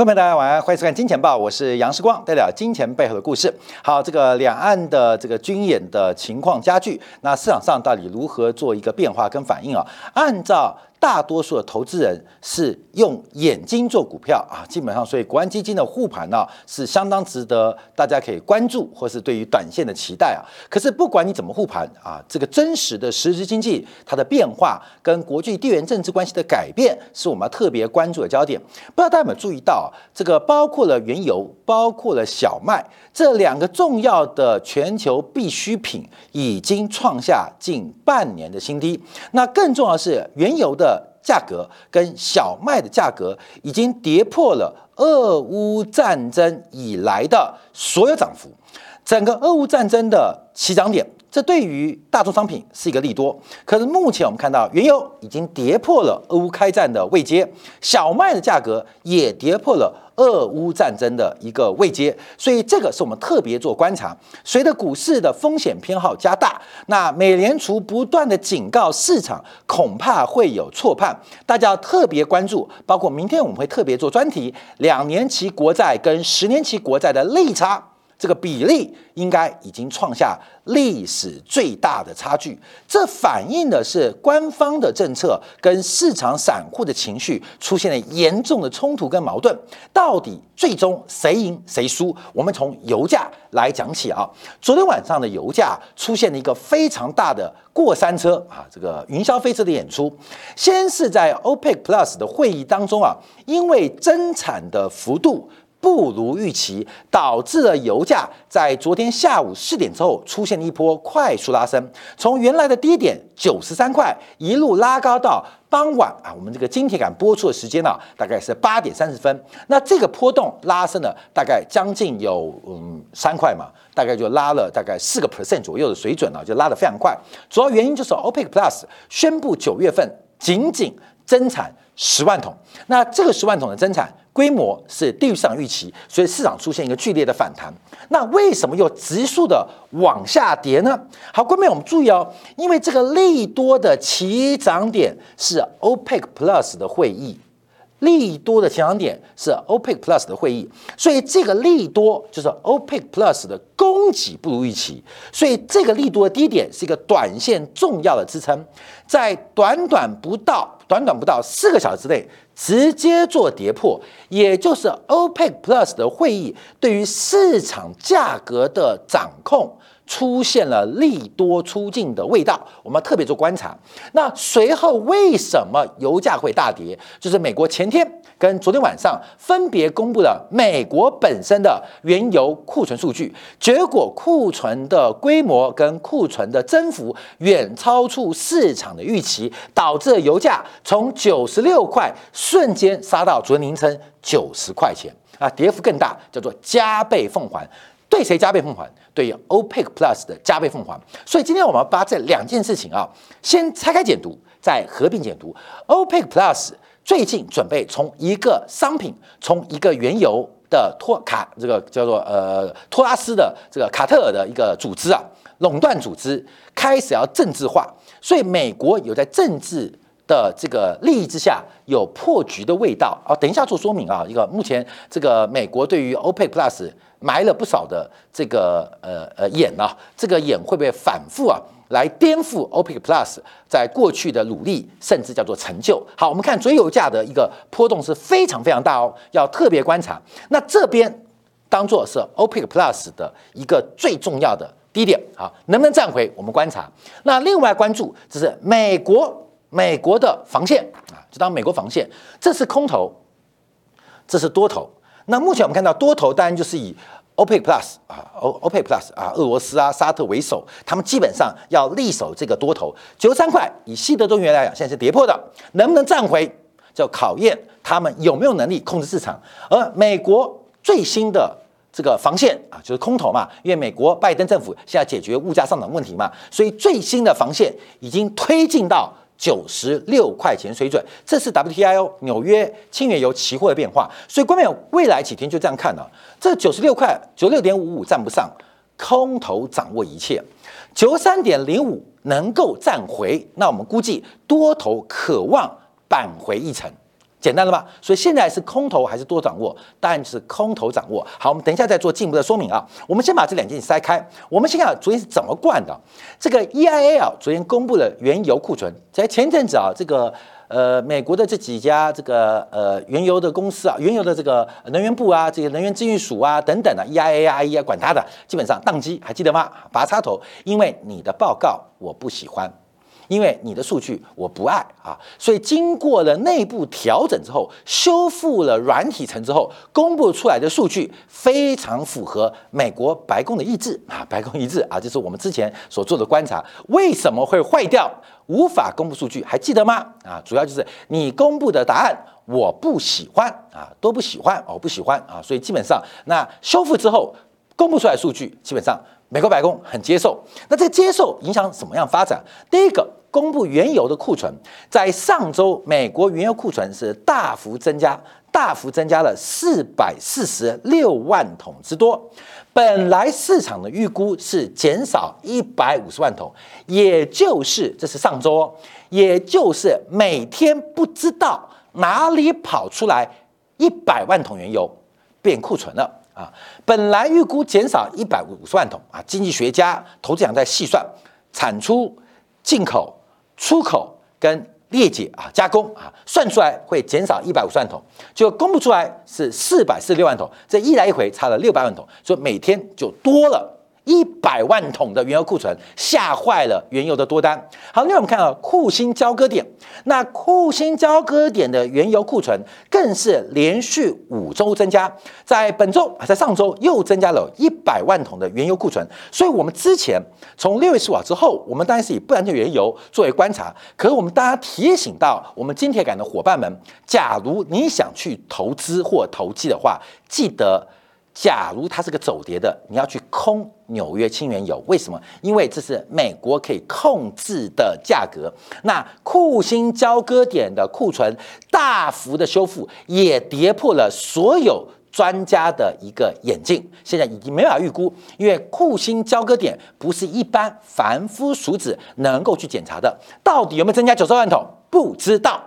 各位朋友大家晚安，欢迎收看《金钱报》，我是杨世光，带表金钱背后的故事。好，这个两岸的这个军演的情况加剧，那市场上到底如何做一个变化跟反应啊？按照大多数的投资人是用眼睛做股票啊，基本上，所以国安基金的护盘呢是相当值得大家可以关注，或是对于短线的期待啊。可是不管你怎么护盘啊，这个真实的实质经济它的变化跟国际地缘政治关系的改变，是我们要特别关注的焦点。不知道大家有没有注意到，这个包括了原油，包括了小麦这两个重要的全球必需品，已经创下近半年的新低。那更重要的是，原油的价格跟小麦的价格已经跌破了俄乌战争以来的所有涨幅，整个俄乌战争的起涨点，这对于大宗商品是一个利多。可是目前我们看到，原油已经跌破了俄乌开战的位阶，小麦的价格也跌破了。俄乌战争的一个位阶，所以这个是我们特别做观察。随着股市的风险偏好加大，那美联储不断的警告市场，恐怕会有错判，大家要特别关注。包括明天我们会特别做专题，两年期国债跟十年期国债的利差。这个比例应该已经创下历史最大的差距，这反映的是官方的政策跟市场散户的情绪出现了严重的冲突跟矛盾。到底最终谁赢谁输？我们从油价来讲起啊。昨天晚上的油价出现了一个非常大的过山车啊，这个云霄飞车的演出。先是在 OPEC Plus 的会议当中啊，因为增产的幅度。不如预期，导致了油价在昨天下午四点之后出现了一波快速拉升，从原来的低点九十三块一路拉高到傍晚啊，我们这个金铁杆播出的时间呢，大概是八点三十分。那这个波动拉升了大概将近有嗯三块嘛，大概就拉了大概四个 percent 左右的水准了，就拉得非常快。主要原因就是 OPEC Plus 宣布九月份仅仅增产十万桶，那这个十万桶的增产。规模是低于市场预期，所以市场出现一个剧烈的反弹。那为什么又急速的往下跌呢？好，观众我们注意哦，因为这个利多的起涨点是 OPEC Plus 的会议，利多的起涨点是 OPEC Plus 的会议，所以这个利多就是 OPEC Plus 的供给不如预期，所以这个利多的低点是一个短线重要的支撑，在短短不到短短不到四个小时之内。直接做跌破，也就是 OPEC Plus 的会议对于市场价格的掌控出现了利多出尽的味道，我们特别做观察。那随后为什么油价会大跌？就是美国前天。跟昨天晚上分别公布了美国本身的原油库存数据，结果库存的规模跟库存的增幅远超出市场的预期，导致油价从九十六块瞬间杀到昨天凌晨九十块钱啊，跌幅更大，叫做加倍奉还。对谁加倍奉还？对 OPEC Plus 的加倍奉还。所以今天我们把这两件事情啊，先拆开解读，再合并解读 OPEC Plus。最近准备从一个商品，从一个原油的托卡这个叫做呃托拉斯的这个卡特尔的一个组织啊，垄断组织开始要政治化，所以美国有在政治的这个利益之下有破局的味道啊。等一下做说明啊，一个目前这个美国对于 OPEC Plus 埋了不少的这个呃呃眼啊，这个眼会不会反复啊？来颠覆 OPEC Plus 在过去的努力，甚至叫做成就。好，我们看最油价的一个波动是非常非常大哦，要特别观察。那这边当做是 OPEC Plus 的一个最重要的低点啊，能不能站回？我们观察。那另外关注就是美国美国的防线啊，就当美国防线，这是空头，这是多头。那目前我们看到多头当然就是以。OPEC Plus 啊，O OPEC Plus 啊，俄罗斯啊，沙特为首，他们基本上要力守这个多头九十三块。以西德中原来讲，现在是跌破的，能不能站回，就考验他们有没有能力控制市场。而美国最新的这个防线啊，就是空头嘛，因为美国拜登政府现在解决物价上涨问题嘛，所以最新的防线已经推进到。九十六块钱水准，这是 WTI 哦，纽约轻原油期货的变化。所以，关键未来几天就这样看了。这九十六块九六点五五站不上，空头掌握一切。九三点零五能够站回，那我们估计多头渴望扳回一城，简单了吧？所以现在是空头还是多掌握？当然是空头掌握。好，我们等一下再做进一步的说明啊。我们先把这两件事筛开。我们先看昨天是怎么灌的。这个 EIA 啊，昨天公布了原油库存，在前阵子啊，这个呃美国的这几家这个呃原油的公司啊，原油的这个能源部啊，这些能源资讯署啊等等的 EIA 啊、IE 啊，管他的，基本上宕机，还记得吗？拔插头，因为你的报告我不喜欢。因为你的数据我不爱啊，所以经过了内部调整之后，修复了软体层之后，公布出来的数据非常符合美国白宫的意志啊，白宫一致啊，这是我们之前所做的观察。为什么会坏掉，无法公布数据？还记得吗？啊，主要就是你公布的答案我不喜欢啊，都不喜欢，我不喜欢啊，所以基本上那修复之后公布出来数据，基本上美国白宫很接受。那这接受影响什么样发展？第一个。公布原油的库存，在上周，美国原油库存是大幅增加，大幅增加了四百四十六万桶之多。本来市场的预估是减少一百五十万桶，也就是这是上周，也就是每天不知道哪里跑出来一百万桶原油变库存了啊！本来预估减少一百五十万桶啊，经济学家、投资人在细算产出、进口。出口跟裂解啊加工啊，算出来会减少一百五十万桶，就公布出来是四百四十六万桶，这一来一回差了六百万桶，所以每天就多了。一百万桶的原油库存吓坏了原油的多单。好，另外我们看啊库欣交割点，那库欣交割点的原油库存更是连续五周增加，在本周啊在上周又增加了一百万桶的原油库存。所以，我们之前从六月十五号之后，我们当然是以不安全原油作为观察。可是，我们大家提醒到我们金铁杆的伙伴们，假如你想去投资或投机的话，记得。假如它是个走跌的，你要去空纽约轻原油，为什么？因为这是美国可以控制的价格。那库欣交割点的库存大幅的修复，也跌破了所有专家的一个眼镜。现在已经没法预估，因为库欣交割点不是一般凡夫俗子能够去检查的。到底有没有增加九十万桶？不知道。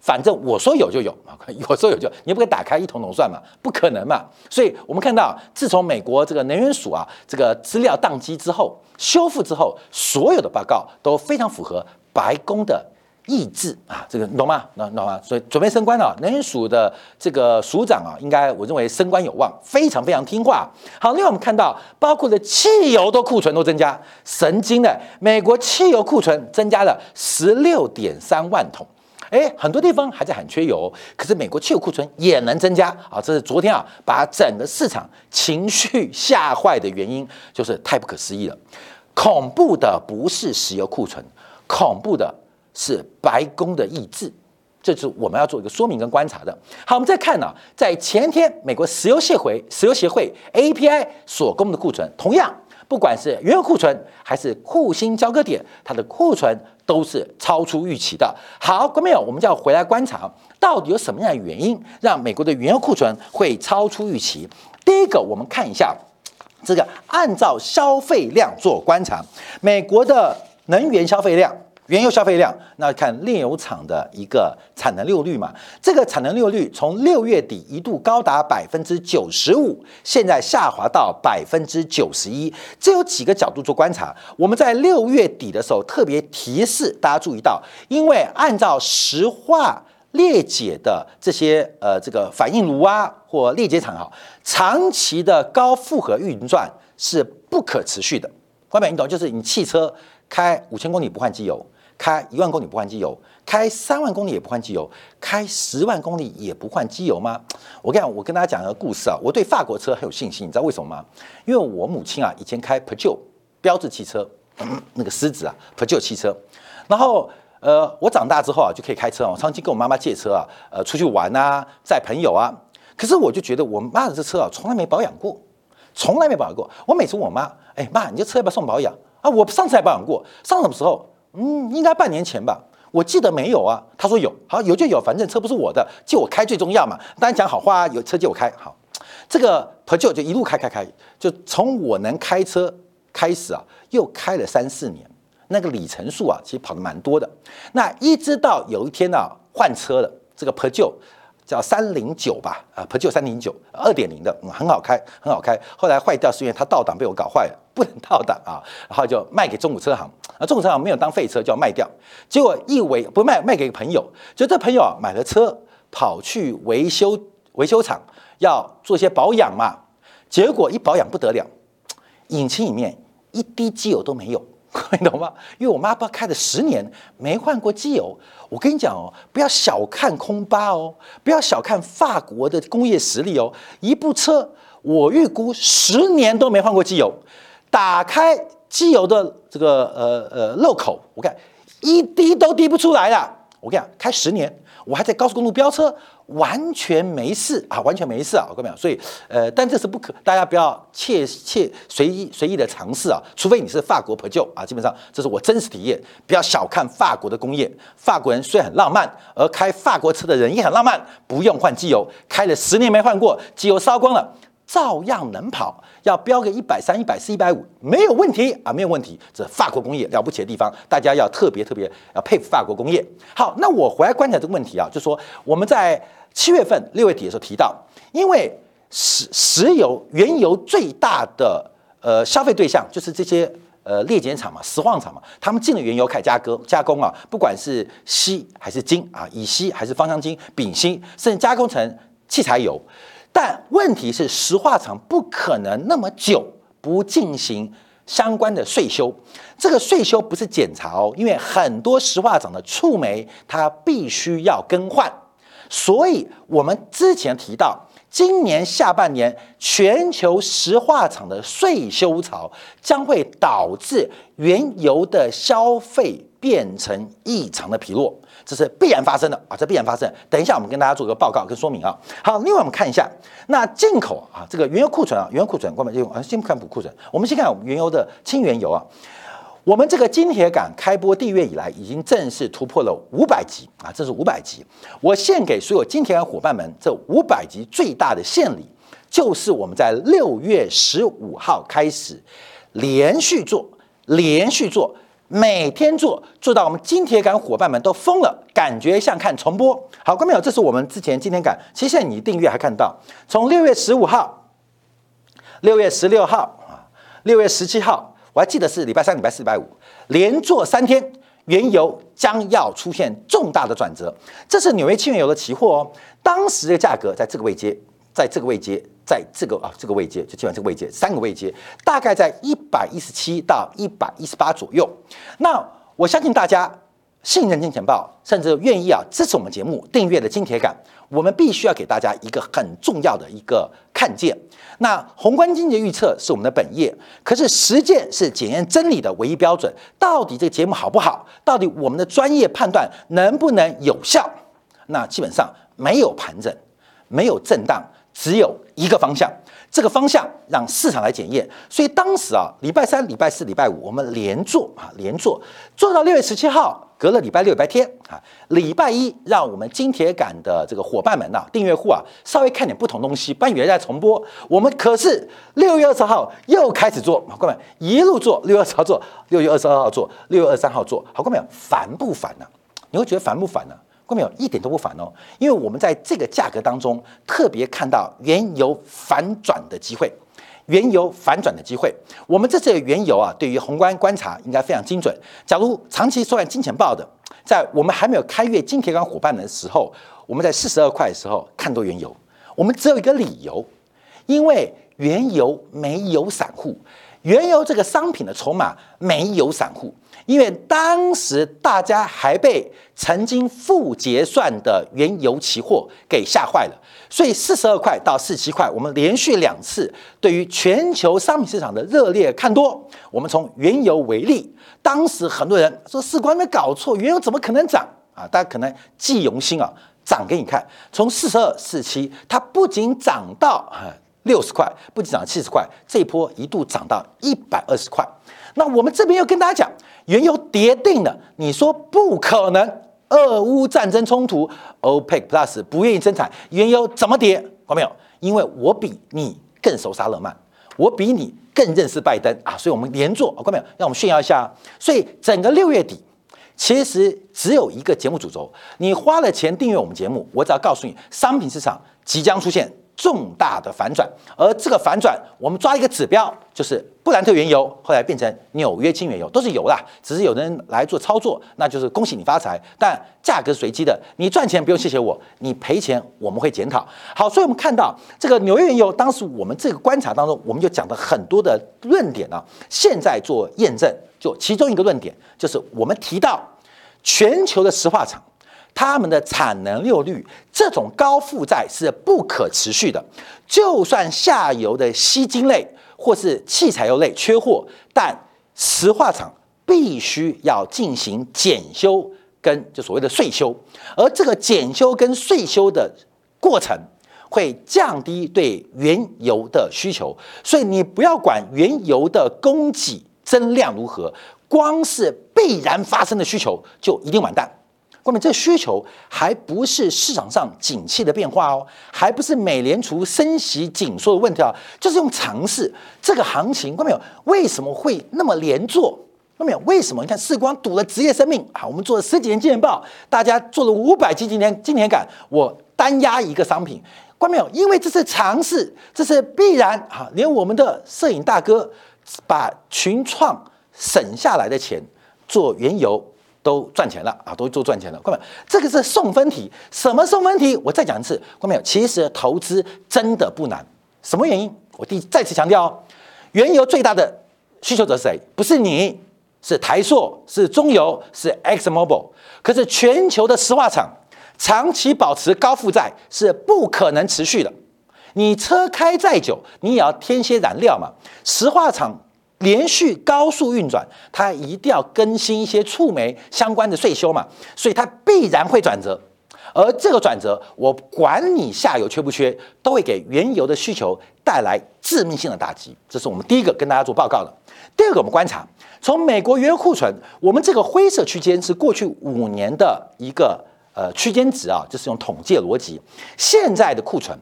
反正我说有就有啊，我说有就，你不可以打开一桶桶算嘛，不可能嘛。所以我们看到，自从美国这个能源署啊，这个资料宕机之后，修复之后，所有的报告都非常符合白宫的意志啊，这个你懂吗？那懂吗？所以准备升官了，能源署的这个署长啊，应该我认为升官有望，非常非常听话。好，另外我们看到，包括的汽油的库存都增加，神经的，美国汽油库存增加了十六点三万桶。哎，很多地方还在喊缺油，可是美国汽油库存也能增加啊！这是昨天啊，把整个市场情绪吓坏的原因，就是太不可思议了。恐怖的不是石油库存，恐怖的是白宫的意志，这是我们要做一个说明跟观察的。好，我们再看呢，在前天美国石油协会石油协会 API 所公布的库存，同样。不管是原油库存还是库欣交割点，它的库存都是超出预期的。好，各位朋友，我们就要回来观察，到底有什么样的原因让美国的原油库存会超出预期？第一个，我们看一下这个，按照消费量做观察，美国的能源消费量。原油消费量，那看炼油厂的一个产能利用率嘛，这个产能利用率从六月底一度高达百分之九十五，现在下滑到百分之九十一。这有几个角度做观察。我们在六月底的时候特别提示大家注意到，因为按照石化裂解的这些呃这个反应炉啊或裂解厂哈，长期的高负荷运转是不可持续的。关美，你懂？就是你汽车开五千公里不换机油。开一万公里不换机油，开三万公里也不换机油，开十万公里也不换机油吗？我跟你讲，我跟大家讲个故事啊，我对法国车很有信心，你知道为什么吗？因为我母亲啊以前开 Peugeot 标致汽车，那个狮子啊 Peugeot 汽车，然后呃我长大之后啊就可以开车啊，我长期跟我妈妈借车啊，呃出去玩啊，载朋友啊，可是我就觉得我妈的这车啊从来没保养过，从来没保养过。我每次问我妈，哎妈，你这车要不要送保养啊？我上次还保养过，上什么时候？嗯，应该半年前吧，我记得没有啊。他说有，好有就有，反正车不是我的，借我开最重要嘛。当然讲好话，有车借我开。好，这个朋友就一路开开开，就从我能开车开始啊，又开了三四年，那个里程数啊，其实跑的蛮多的。那一直到有一天呢，换车了。这个 Per 九叫三零九吧，啊，Per 九三零九二点零的，嗯，很好开，很好开。后来坏掉是因为它倒档被我搞坏了，不能倒档啊，然后就卖给中古车行，啊，中古车行没有当废车就要卖掉，结果一维不卖，卖给朋友，就这朋友啊买了车，跑去维修维修厂要做些保养嘛，结果一保养不得了，引擎里面一滴机油都没有。你懂吗？因为我妈爸开了十年没换过机油，我跟你讲哦，不要小看空巴哦，不要小看法国的工业实力哦。一部车我预估十年都没换过机油，打开机油的这个呃呃漏口，我看一滴都滴不出来了。我跟你讲，开十年，我还在高速公路飙车。完全没事啊，完全没事啊，我跟你讲，所以呃，但这是不可，大家不要切切随意随意的尝试啊，除非你是法国破旧啊，基本上这是我真实体验，不要小看法国的工业，法国人虽然很浪漫，而开法国车的人也很浪漫，不用换机油，开了十年没换过，机油烧光了。照样能跑，要标个一百三、一百四、一百五，没有问题啊，没有问题。这法国工业了不起的地方，大家要特别特别要佩服法国工业。好，那我回来观察这个问题啊，就说我们在七月份、六月底的时候提到，因为石石油、原油最大的呃消费对象就是这些呃炼碱厂嘛、石化厂嘛，他们进了原油开加工加工啊，不管是锡还是金啊，乙烯还是芳香精、丙烯，甚至加工成汽柴油。但问题是，石化厂不可能那么久不进行相关的税修。这个税修不是检查哦，因为很多石化厂的触媒它必须要更换。所以我们之前提到，今年下半年全球石化厂的税修潮将会导致原油的消费变成异常的疲弱。这是必然发生的啊，这必然发生。等一下，我们跟大家做个报告跟说明啊。好，另外我们看一下，那进口啊，这个原油库存啊，原油库存，我们就啊，先不看补库存，我们先看原油的轻原油啊。我们这个金铁杆开播第一月以来，已经正式突破了五百级啊，这是五百级。我献给所有金铁杆伙伴们，这五百级最大的献礼，就是我们在六月十五号开始连续做，连续做。每天做做到我们金铁杆伙伴们都疯了，感觉像看重播。好，观众朋友，这是我们之前金铁杆，其实现在你订阅还看到，从六月十五号、六月十六号啊、六月十七号，我还记得是礼拜三、礼拜四、礼拜五，连做三天，原油将要出现重大的转折。这是纽约轻原油的期货哦，当时的价格在这个位阶，在这个位阶。在这个啊这个位阶，就基本上这个位阶，三个位阶，大概在一百一十七到一百一十八左右。那我相信大家信任金钱报，甚至愿意啊支持我们节目订阅的金铁杆，我们必须要给大家一个很重要的一个看见。那宏观经济预测是我们的本业，可是实践是检验真理的唯一标准。到底这个节目好不好？到底我们的专业判断能不能有效？那基本上没有盘整，没有震荡。只有一个方向，这个方向让市场来检验。所以当时啊，礼拜三、礼拜四、礼拜五，我们连做啊，连做做到六月十七号，隔了礼拜六、礼拜天啊，礼拜一让我们金铁杆的这个伙伴们呐，订阅户啊，稍微看点不同东西，不然以为在重播。我们可是六月二十号又开始做，好，各位一路做，六月二十号做，六月二十二号做，六月二十三号做，好，各位烦不烦呢？你会觉得烦不烦呢？没有一点都不烦哦，因为我们在这个价格当中特别看到原油反转的机会，原油反转的机会。我们这次的原油啊，对于宏观观察应该非常精准。假如长期收看金钱报的，在我们还没有开月金铁杆伙伴的时候，我们在四十二块的时候看多原油，我们只有一个理由，因为原油没有散户，原油这个商品的筹码没有散户。因为当时大家还被曾经负结算的原油期货给吓坏了，所以四十二块到四十七块，我们连续两次对于全球商品市场的热烈看多。我们从原油为例，当时很多人说：“士官没搞错，原油怎么可能涨啊？”大家可能记忆犹新啊，涨给你看。从四十二、四七，它不仅涨到六十块，不仅涨七十块，这一波一度涨到一百二十块。那我们这边又跟大家讲。原油跌定了，你说不可能？俄乌战争冲突，OPEC Plus 不愿意增产，原油怎么跌？看没有？因为我比你更熟沙勒曼，我比你更认识拜登啊，所以我们连做，看没有？让我们炫耀一下。所以整个六月底，其实只有一个节目主轴。你花了钱订阅我们节目，我只要告诉你，商品市场即将出现重大的反转。而这个反转，我们抓一个指标，就是布兰特原油后来变成纽约轻原油，都是油啦，只是有人来做操作，那就是恭喜你发财。但价格随机的，你赚钱不用谢谢我，你赔钱我们会检讨。好，所以我们看到这个纽约原油，当时我们这个观察当中，我们就讲的很多的论点啊，现在做验证。就其中一个论点，就是我们提到全球的石化厂，他们的产能利用率这种高负债是不可持续的。就算下游的锡金类或是器材油类缺货，但石化厂必须要进行检修跟就所谓的税修，而这个检修跟税修的过程会降低对原油的需求，所以你不要管原油的供给。增量如何？光是必然发生的需求就一定完蛋。关键这需求还不是市场上景气的变化哦，还不是美联储升息紧缩的问题啊，就是用尝试这个行情。关没有？为什么会那么连做？关没有？为什么？你看世光赌了职业生命啊！我们做了十几年金钱报，大家做了五百基金年金钱感，我单压一个商品，关没有？因为这是尝试，这是必然啊！连我们的摄影大哥。把群创省下来的钱做原油都赚钱了啊，都做赚钱了。各位，这个是送分题，什么送分题？我再讲一次，各位没有？其实投资真的不难，什么原因？我第再次强调哦，原油最大的需求者是谁？不是你，是台塑，是中油，是 Exxon Mobil。可是全球的石化厂长期保持高负债是不可能持续的。你车开再久，你也要添些燃料嘛。石化厂连续高速运转，它一定要更新一些触媒相关的税收嘛，所以它必然会转折。而这个转折，我管你下游缺不缺，都会给原油的需求带来致命性的打击。这是我们第一个跟大家做报告的。第二个，我们观察从美国原油库存，我们这个灰色区间是过去五年的一个呃区间值啊，这是用统计逻辑。现在的库存。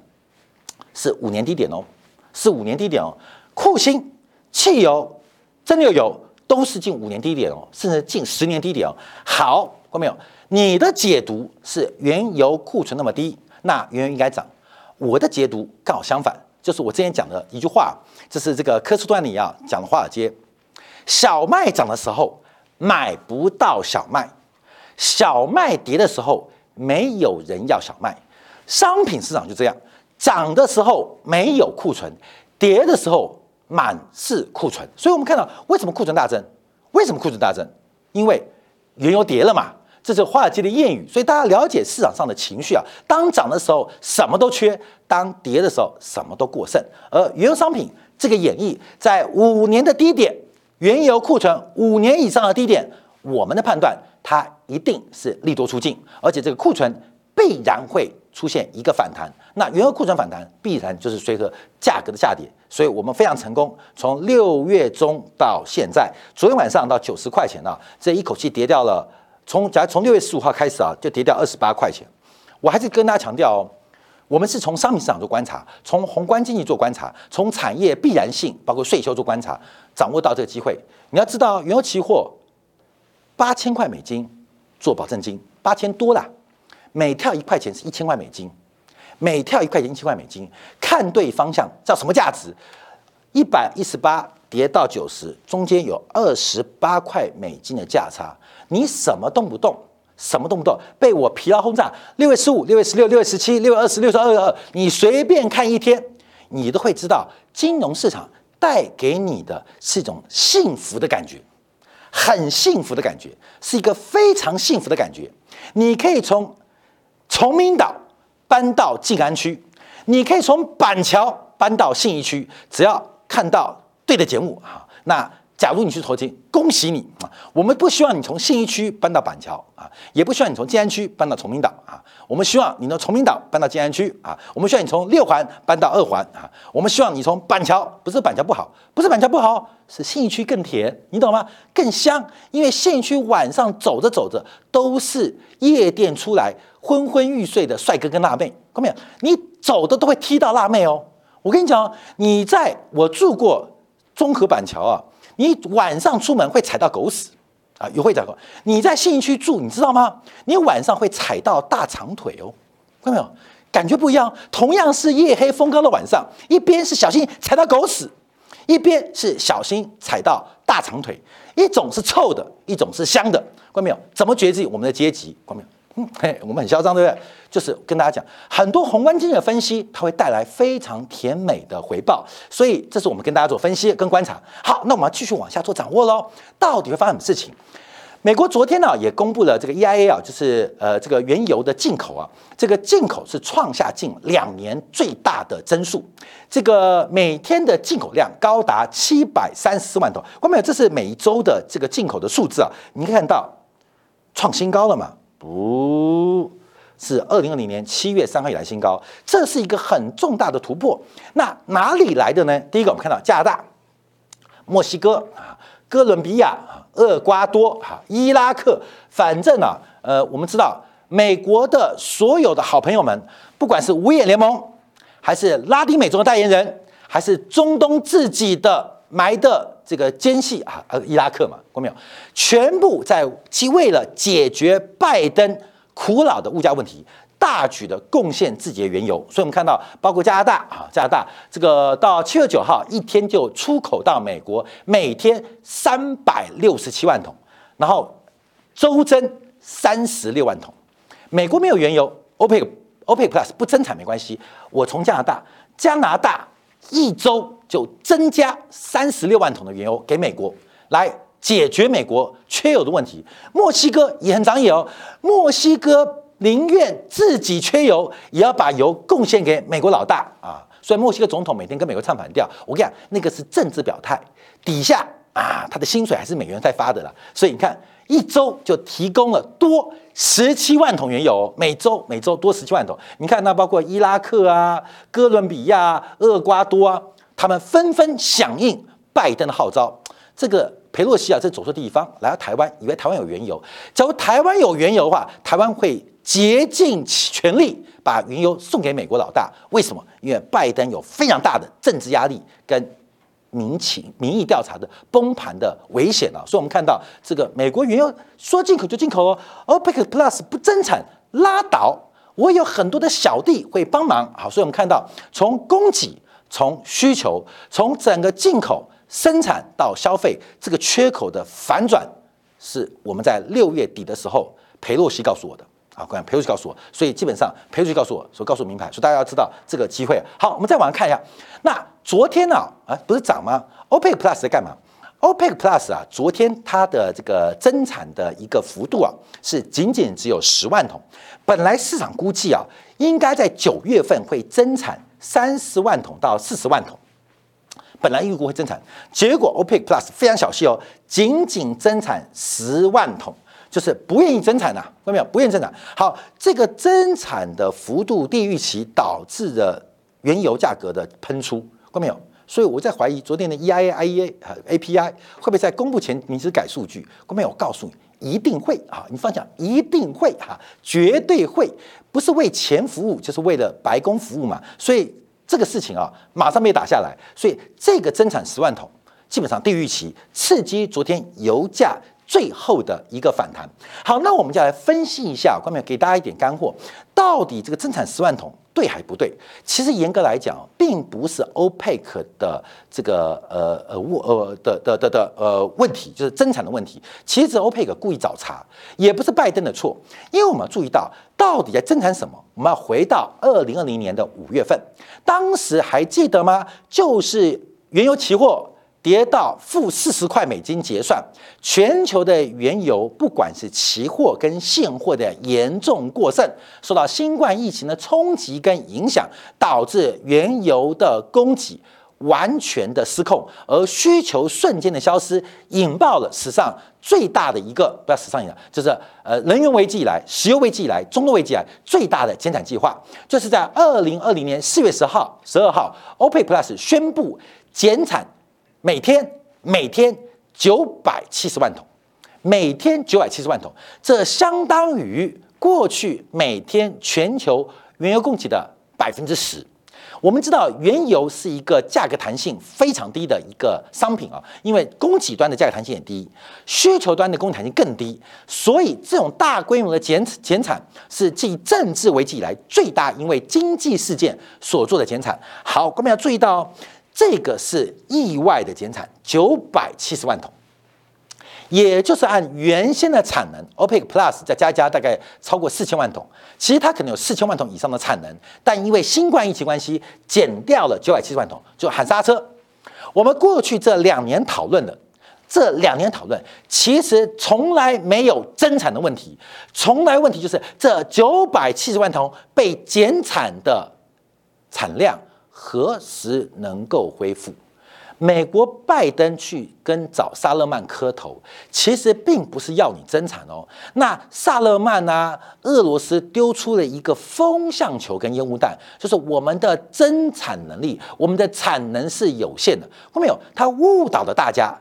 是五年低点哦，是五年低点哦。库欣、汽油、蒸馏油都是近五年低点哦，甚至近十年低点哦。好，看没有？你的解读是原油库存那么低，那原油应该涨。我的解读刚好相反，就是我之前讲的一句话，这是这个科斯端里啊讲的华尔街：小麦涨的时候买不到小麦，小麦跌的时候没有人要小麦，商品市场就这样。涨的时候没有库存，跌的时候满是库存，所以我们看到为什么库存大增？为什么库存大增？因为原油跌了嘛，这是华尔街的谚语。所以大家了解市场上的情绪啊，当涨的时候什么都缺，当跌的时候什么都过剩。而原油商品这个演绎，在五年的低点，原油库存五年以上的低点，我们的判断它一定是利多出尽，而且这个库存必然会。出现一个反弹，那原油库存反弹必然就是随着价格的下跌，所以我们非常成功。从六月中到现在，昨天晚上到九十块钱啊，这一口气跌掉了。从假如从六月十五号开始啊，就跌掉二十八块钱。我还是跟大家强调哦，我们是从商品市场做观察，从宏观经济做观察，从产业必然性包括税收做观察，掌握到这个机会。你要知道，原油期货八千块美金做保证金，八千多了。每跳一块钱是一千块美金，每跳一块钱一千块美金，看对方向叫什么价值？一百一十八跌到九十，中间有二十八块美金的价差，你什么动不动，什么动不动被我疲劳轰炸？六月十五、六月十六、六月十七、六月二十六、二月二，你随便看一天，你都会知道，金融市场带给你的是一种幸福的感觉，很幸福的感觉，是一个非常幸福的感觉，你可以从。崇明岛搬到静安区，你可以从板桥搬到信义区，只要看到对的节目啊，那假如你去投金，恭喜你啊！我们不希望你从信义区搬到板桥啊，也不希望你从静安区搬到崇明岛啊，我们希望你能从明岛搬到静安区啊，我们希望你从六环搬到二环啊，我们希望你从板桥，不是板桥不好，不是板桥不好，是信义区更甜，你懂吗？更香，因为信义区晚上走着走着都是夜店出来。昏昏欲睡的帅哥跟辣妹，看没有？你走的都会踢到辣妹哦。我跟你讲，你在我住过中和板桥啊，你晚上出门会踩到狗屎，啊，优惠价格。你在信义区住，你知道吗？你晚上会踩到大长腿哦，看到没有？感觉不一样。同样是夜黑风高的晚上，一边是小心踩到狗屎，一边是小心踩到大长腿。一种是臭的，一种是香的，看到没有？怎么决定我们的阶级？看到没有？嘿，我们很嚣张，对不对？就是跟大家讲，很多宏观经济的分析，它会带来非常甜美的回报。所以，这是我们跟大家做分析跟观察。好，那我们要继续往下做掌握喽。到底会发生什么事情？美国昨天呢也公布了这个 EIA 啊，就是呃这个原油的进口啊，这个进口是创下近两年最大的增速，这个每天的进口量高达七百三十四万桶。关没有？这是每一周的这个进口的数字啊，你可以看到创新高了嘛？不是二零二零年七月三号以来新高，这是一个很重大的突破。那哪里来的呢？第一个我们看到加拿大、墨西哥啊、哥伦比亚。厄瓜多、哈伊拉克，反正啊，呃，我们知道美国的所有的好朋友们，不管是五眼联盟，还是拉丁美洲的代言人，还是中东自己的埋的这个奸细啊，呃，伊拉克嘛，过没有？全部在其为了解决拜登苦恼的物价问题。大举的贡献自己的原油，所以我们看到，包括加拿大啊，加拿大这个到七月九号一天就出口到美国，每天三百六十七万桶，然后周增三十六万桶。美国没有原油，OPEC OPEC Plus 不增产没关系，我从加拿大，加拿大一周就增加三十六万桶的原油给美国，来解决美国缺油的问题。墨西哥也很长眼哦，墨西哥。宁愿自己缺油，也要把油贡献给美国老大啊！所以墨西哥总统每天跟美国唱反调，我跟你讲，那个是政治表态，底下啊，他的薪水还是美元在发的啦。所以你看，一周就提供了多十七万桶原油，每周每周多十七万桶。你看，那包括伊拉克啊、哥伦比亚、厄瓜多啊，他们纷纷响应拜登的号召。这个佩洛西啊，这走错地方，来到台湾，以为台湾有原油。假如台湾有原油的话，台湾会。竭尽全力把原油送给美国老大，为什么？因为拜登有非常大的政治压力跟民情民意调查的崩盘的危险啊！所以，我们看到这个美国原油说进口就进口哦，OPEC Plus 不增产拉倒，我有很多的小弟会帮忙。好，所以我们看到从供给、从需求、从整个进口生产到消费这个缺口的反转，是我们在六月底的时候，裴洛西告诉我的。啊，关裴主席告诉我，所以基本上裴主席告诉我说，告诉我名牌，所以大家要知道这个机会。好，我们再往上看一下，那昨天呢，啊，不是涨吗？OPEC Plus 在干嘛？OPEC Plus 啊，昨天它的这个增产的一个幅度啊，是仅仅只有十万桶。本来市场估计啊，应该在九月份会增产三十万桶到四十万桶，本来预估会增产，结果 OPEC Plus 非常小气哦，仅仅增产十万桶。就是不愿意增产呐，看到没有？不愿意增产。好，这个增产的幅度低于预期，导致的原油价格的喷出，没有？所以我在怀疑昨天的 EIA、IEA 和 API 会不会在公布前临时改数据？看到没有？我告诉你，一定会啊！你放心，一定会哈，绝对会，不是为钱服务，就是为了白宫服务嘛。所以这个事情啊，马上被打下来。所以这个增产十万桶，基本上低于预期，刺激昨天油价。最后的一个反弹，好，那我们就来分析一下，关面给大家一点干货，到底这个增产十万桶对还不对？其实严格来讲，并不是 OPEC 的这个呃呃物呃的的的的呃问题，就是增产的问题。其实 OPEC 故意找茬，也不是拜登的错，因为我们要注意到到底在增产什么？我们要回到二零二零年的五月份，当时还记得吗？就是原油期货。跌到负四十块美金结算，全球的原油不管是期货跟现货的严重过剩，受到新冠疫情的冲击跟影响，导致原油的供给完全的失控，而需求瞬间的消失，引爆了史上最大的一个不要史上一个，就是呃能源危机以来、石油危机以来、中东危机以来最大的减产计划，就是在二零二零年四月十号、十二号，OPEC Plus 宣布减产。每天每天九百七十万桶，每天九百七十万桶，这相当于过去每天全球原油供给的百分之十。我们知道原油是一个价格弹性非常低的一个商品啊，因为供给端的价格弹性也低，需求端的供给弹性更低，所以这种大规模的减减产是继政治危机以来最大，因为经济事件所做的减产。好，我们要注意到，这个是意外的减产，九百七十万桶。也就是按原先的产能，OPEC Plus 再加加大概超过四千万桶，其实它可能有四千万桶以上的产能，但因为新冠疫情关系减掉了九百七十万桶，就喊刹车。我们过去这两年讨论的，这两年讨论其实从来没有增产的问题，从来问题就是这九百七十万桶被减产的产量何时能够恢复？美国拜登去跟找萨勒曼磕头，其实并不是要你增产哦。那萨勒曼啊，俄罗斯丢出了一个风向球跟烟雾弹，就是我们的增产能力，我们的产能是有限的。后面有？他误导了大家，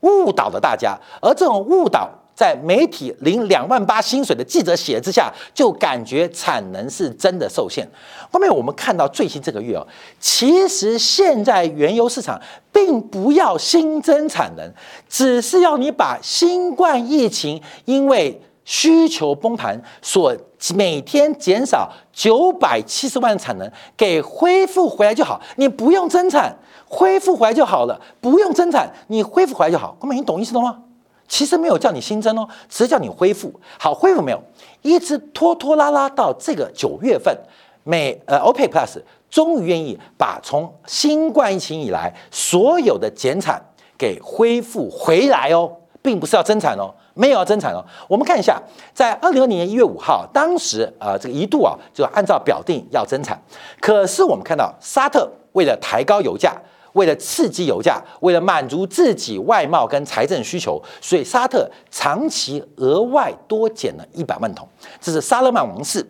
误导了大家，而这种误导。在媒体领两万八薪水的记者写之下，就感觉产能是真的受限。后面我们看到最新这个月哦，其实现在原油市场并不要新增产能，只是要你把新冠疫情因为需求崩盘所每天减少九百七十万产能给恢复回来就好，你不用增产，恢复回来就好了，不用增产，你恢复回来就好。后面你懂意思了吗？其实没有叫你新增哦，只是叫你恢复。好，恢复没有？一直拖拖拉拉到这个九月份，美呃 OPEC Plus 终于愿意把从新冠疫情以来所有的减产给恢复回来哦，并不是要增产哦，没有要增产哦。我们看一下，在二零二零年一月五号，当时啊这个一度啊就按照表定要增产，可是我们看到沙特为了抬高油价。为了刺激油价，为了满足自己外贸跟财政需求，所以沙特长期额外多减了一百万桶。这是沙勒曼王室、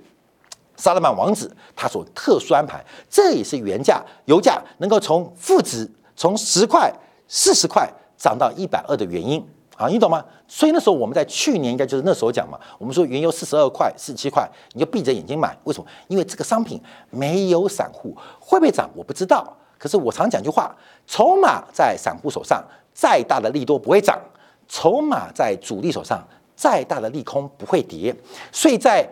萨勒曼王子他所特殊安排。这也是原价油价能够从负值从十块、四十块涨到一百二的原因啊，你懂吗？所以那时候我们在去年应该就是那时候讲嘛，我们说原油四十二块、四十七块，你就闭着眼睛买。为什么？因为这个商品没有散户，会不会涨？我不知道。可是我常讲句话，筹码在散户手上，再大的利多不会涨；筹码在主力手上，再大的利空不会跌。所以在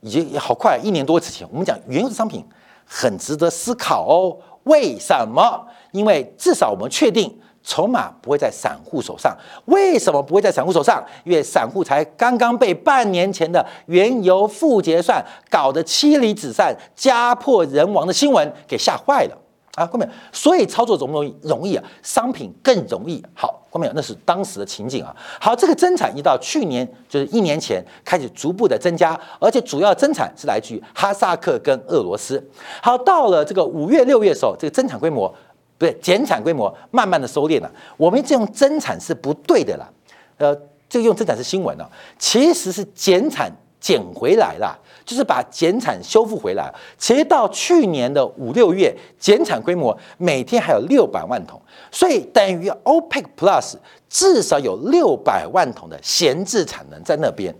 已经好快一年多之前，我们讲原油的商品很值得思考哦。为什么？因为至少我们确定筹码不会在散户手上。为什么不会在散户手上？因为散户才刚刚被半年前的原油负结算搞得妻离子散、家破人亡的新闻给吓坏了。啊，后面所以操作容不容易？容易啊，商品更容易。好，后面那是当时的情景啊。好，这个增产一到去年就是一年前开始逐步的增加，而且主要增产是来自于哈萨克跟俄罗斯。好，到了这个五月六月的时候，这个增产规模不对，减产规模慢慢的收敛了。我们这种增产是不对的啦，呃，这个用增产是新闻了，其实是减产减回来了。就是把减产修复回来，其实到去年的五六月，减产规模每天还有六百万桶，所以等于 OPEC Plus 至少有六百万桶的闲置产能在那边。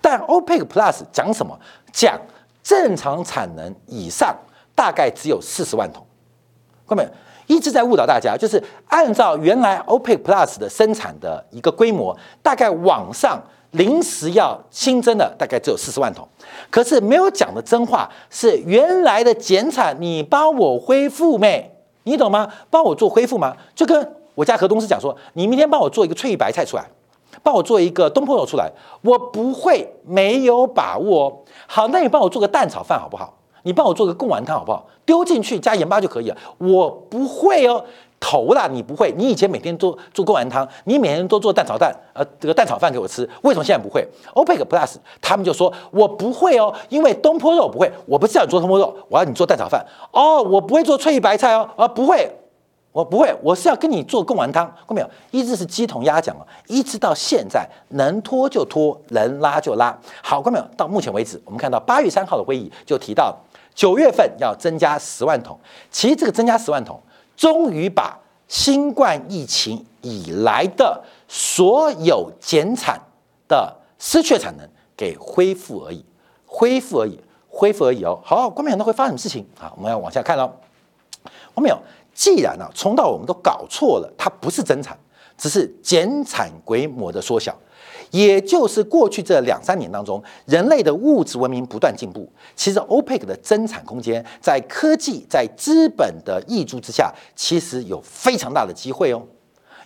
但 OPEC Plus 讲什么？讲正常产能以上大概只有四十万桶。各位一直在误导大家，就是按照原来 OPEC Plus 的生产的一个规模，大概往上。临时要新增的大概只有四十万桶，可是没有讲的真话是原来的减产，你帮我恢复没？你懂吗？帮我做恢复吗？就跟我家何东司讲说，你明天帮我做一个翠玉白菜出来，帮我做一个东坡肉出来，我不会没有把握。好，那你帮我做个蛋炒饭好不好？你帮我做个贡丸汤好不好？丢进去加盐巴就可以了。我不会哦。头啦，你不会？你以前每天都做贡丸汤，你每天都做蛋炒蛋，呃，这个蛋炒饭给我吃，为什么现在不会？OPEC Plus 他们就说我不会哦，因为东坡肉不会，我不是要你做东坡肉，我要你做蛋炒饭哦，我不会做翠玉白菜哦，啊，不会，我不会，我是要跟你做贡丸汤，看到没有？一直是鸡同鸭讲啊，一直到现在能拖就拖，能拉就拉。好，看到没有？到目前为止，我们看到八月三号的会议就提到九月份要增加十万桶，其实这个增加十万桶。终于把新冠疫情以来的所有减产的失去产能给恢复而已，恢复而已，恢复而已哦。好，关面很多会发生什么事情啊？我们要往下看喽。我没有。既然呢，从到我们都搞错了，它不是增产，只是减产规模的缩小。也就是过去这两三年当中，人类的物质文明不断进步，其实 OPEC 的增产空间，在科技、在资本的溢注之下，其实有非常大的机会哦，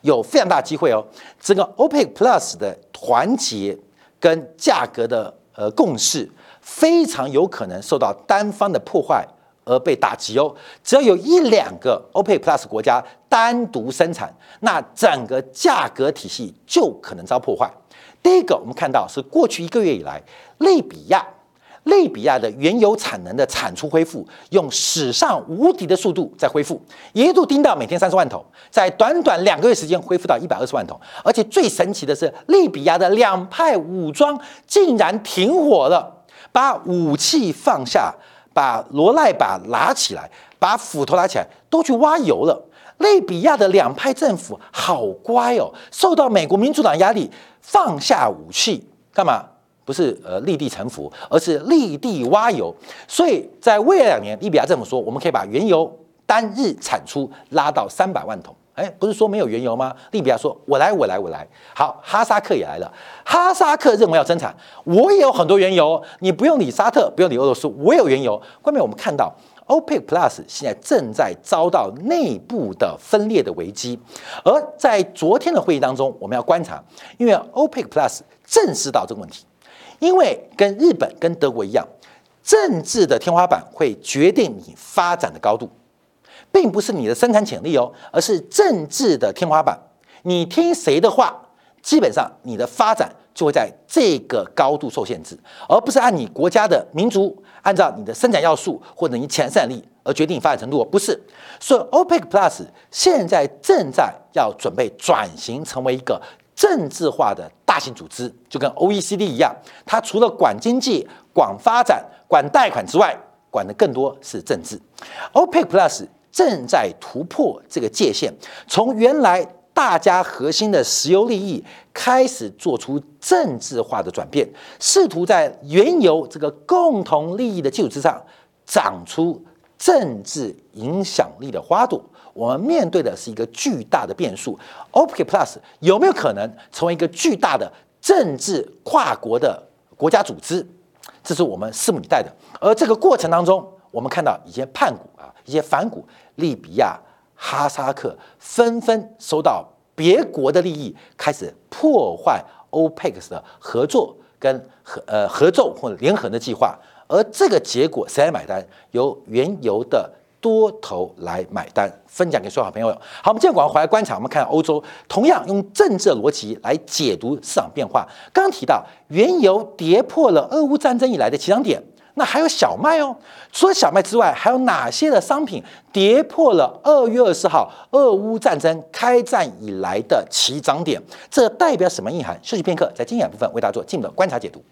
有非常大机会哦。这个 OPEC Plus 的团结跟价格的呃共识，非常有可能受到单方的破坏而被打击哦。只要有一两个 OPEC Plus 国家单独生产，那整个价格体系就可能遭破坏。第一个，我们看到是过去一个月以来，利比亚、利比亚的原油产能的产出恢复，用史上无敌的速度在恢复，一度盯到每天三十万桶，在短短两个月时间恢复到一百二十万桶。而且最神奇的是，利比亚的两派武装竟然停火了，把武器放下，把罗赖把拿起来，把斧头拿起来，都去挖油了。利比亚的两派政府好乖哦，受到美国民主党压力。放下武器干嘛？不是呃立地成佛，而是立地挖油。所以在未来两年，利比亚政府说，我们可以把原油单日产出拉到三百万桶。哎，不是说没有原油吗？利比亚说，我来，我来，我来。好，哈萨克也来了。哈萨克认为要增产，我也有很多原油，你不用理沙特，不用理俄罗斯，我有原油。外面我们看到。OPEC Plus 现在正在遭到内部的分裂的危机，而在昨天的会议当中，我们要观察，因为 OPEC Plus 正视到这个问题，因为跟日本、跟德国一样，政治的天花板会决定你发展的高度，并不是你的生产潜力哦，而是政治的天花板，你听谁的话，基本上你的发展。就会在这个高度受限制，而不是按你国家的民族，按照你的生产要素或者你潜在力而决定你发展程度，不是。所以 OPEC Plus 现在正在要准备转型成为一个政治化的大型组织，就跟 OECD 一样，它除了管经济、管发展、管贷款之外，管的更多是政治。OPEC Plus 正在突破这个界限，从原来。大家核心的石油利益开始做出政治化的转变，试图在原油这个共同利益的基础之上长出政治影响力的花朵。我们面对的是一个巨大的变数，OPEC Plus 有没有可能成为一个巨大的政治跨国的国家组织？这是我们拭目以待的。而这个过程当中，我们看到一些叛股啊，一些反股，利比亚。哈萨克纷纷收到别国的利益，开始破坏 OPEC 的合作跟合呃合作或者联合的计划，而这个结果谁来买单？由原油的多头来买单。分享给所有好朋友。好，我们今天广告回来观察，我们看欧洲同样用政治逻辑来解读市场变化。刚刚提到原油跌破了俄乌战争以来的起涨点。那还有小麦哦，除了小麦之外，还有哪些的商品跌破了二月二十号俄乌战争开战以来的起涨点？这代表什么意涵？休息片刻，在精选部分为大家做进一步的观察解读。